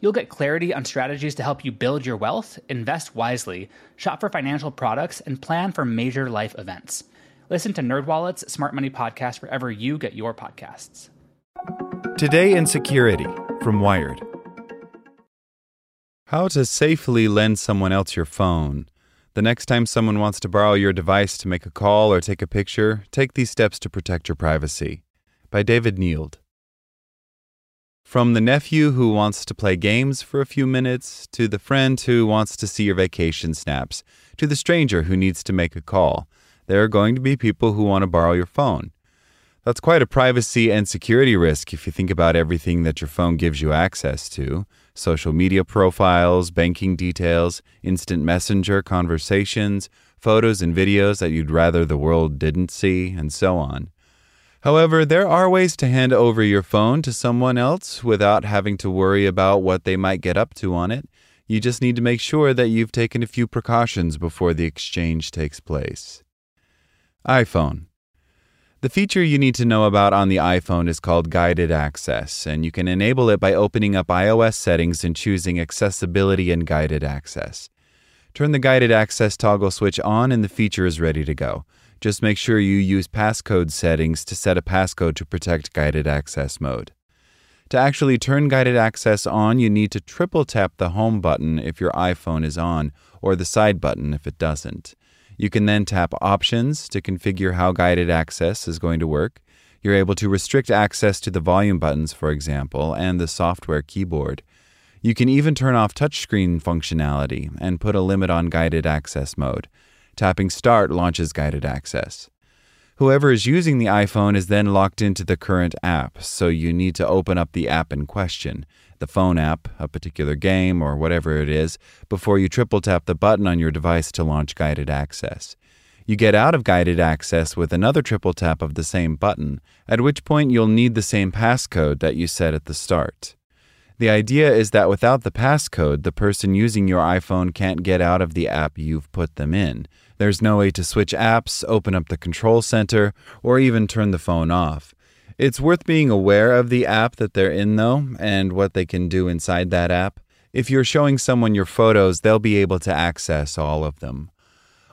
You'll get clarity on strategies to help you build your wealth, invest wisely, shop for financial products, and plan for major life events. Listen to NerdWallet's Smart Money Podcast wherever you get your podcasts. Today in Security from Wired. How to safely lend someone else your phone. The next time someone wants to borrow your device to make a call or take a picture, take these steps to protect your privacy. By David Neild. From the nephew who wants to play games for a few minutes, to the friend who wants to see your vacation snaps, to the stranger who needs to make a call, there are going to be people who want to borrow your phone. That's quite a privacy and security risk if you think about everything that your phone gives you access to social media profiles, banking details, instant messenger conversations, photos and videos that you'd rather the world didn't see, and so on. However, there are ways to hand over your phone to someone else without having to worry about what they might get up to on it. You just need to make sure that you've taken a few precautions before the exchange takes place. iPhone. The feature you need to know about on the iPhone is called Guided Access, and you can enable it by opening up iOS settings and choosing Accessibility and Guided Access. Turn the Guided Access toggle switch on, and the feature is ready to go. Just make sure you use passcode settings to set a passcode to protect Guided Access mode. To actually turn Guided Access on, you need to triple tap the Home button if your iPhone is on, or the Side button if it doesn't. You can then tap Options to configure how guided access is going to work. You're able to restrict access to the volume buttons, for example, and the software keyboard. You can even turn off touchscreen functionality and put a limit on guided access mode. Tapping Start launches guided access. Whoever is using the iPhone is then locked into the current app, so you need to open up the app in question the phone app, a particular game, or whatever it is, before you triple tap the button on your device to launch guided access. You get out of guided access with another triple tap of the same button, at which point you'll need the same passcode that you set at the start. The idea is that without the passcode, the person using your iPhone can't get out of the app you've put them in. There's no way to switch apps, open up the control center, or even turn the phone off. It's worth being aware of the app that they're in, though, and what they can do inside that app. If you're showing someone your photos, they'll be able to access all of them.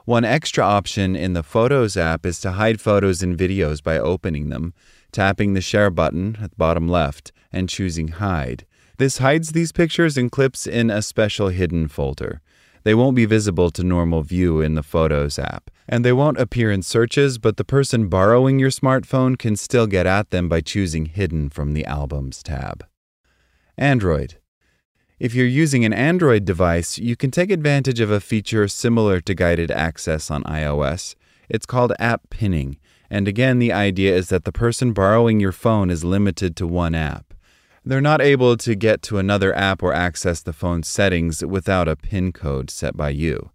One extra option in the Photos app is to hide photos and videos by opening them, tapping the Share button at the bottom left, and choosing Hide. This hides these pictures and clips in a special hidden folder. They won't be visible to normal view in the Photos app, and they won't appear in searches, but the person borrowing your smartphone can still get at them by choosing Hidden from the Albums tab. Android. If you're using an Android device, you can take advantage of a feature similar to guided access on iOS. It's called app pinning, and again, the idea is that the person borrowing your phone is limited to one app. They're not able to get to another app or access the phone's settings without a PIN code set by you.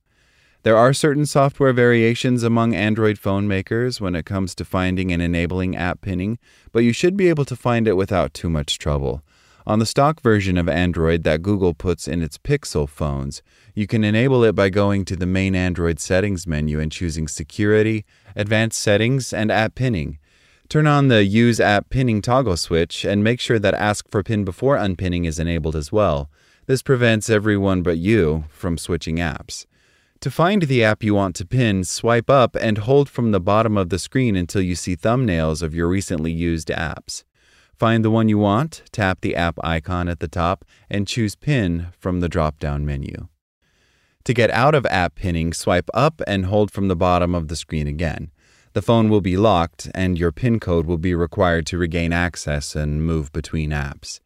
There are certain software variations among Android phone makers when it comes to finding and enabling app pinning, but you should be able to find it without too much trouble. On the stock version of Android that Google puts in its Pixel phones, you can enable it by going to the main Android settings menu and choosing Security, Advanced Settings, and App Pinning. Turn on the Use App Pinning toggle switch and make sure that Ask for PIN before unpinning is enabled as well. This prevents everyone but you from switching apps. To find the app you want to pin, swipe up and hold from the bottom of the screen until you see thumbnails of your recently used apps. Find the one you want, tap the app icon at the top, and choose Pin from the drop down menu. To get out of app pinning, swipe up and hold from the bottom of the screen again. The phone will be locked, and your PIN code will be required to regain access and move between apps.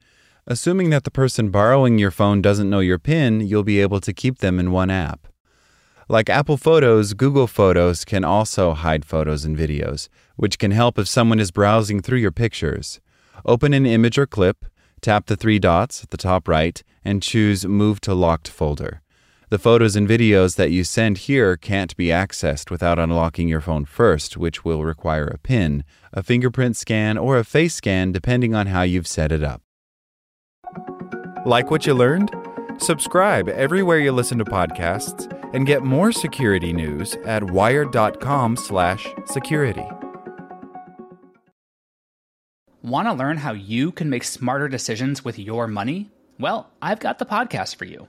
Assuming that the person borrowing your phone doesn't know your PIN, you'll be able to keep them in one app. Like Apple Photos, Google Photos can also hide photos and videos, which can help if someone is browsing through your pictures. Open an image or clip, tap the three dots at the top right, and choose Move to Locked Folder. The photos and videos that you send here can't be accessed without unlocking your phone first, which will require a PIN, a fingerprint scan, or a face scan depending on how you've set it up. Like what you learned? Subscribe everywhere you listen to podcasts and get more security news at wired.com/security. Want to learn how you can make smarter decisions with your money? Well, I've got the podcast for you.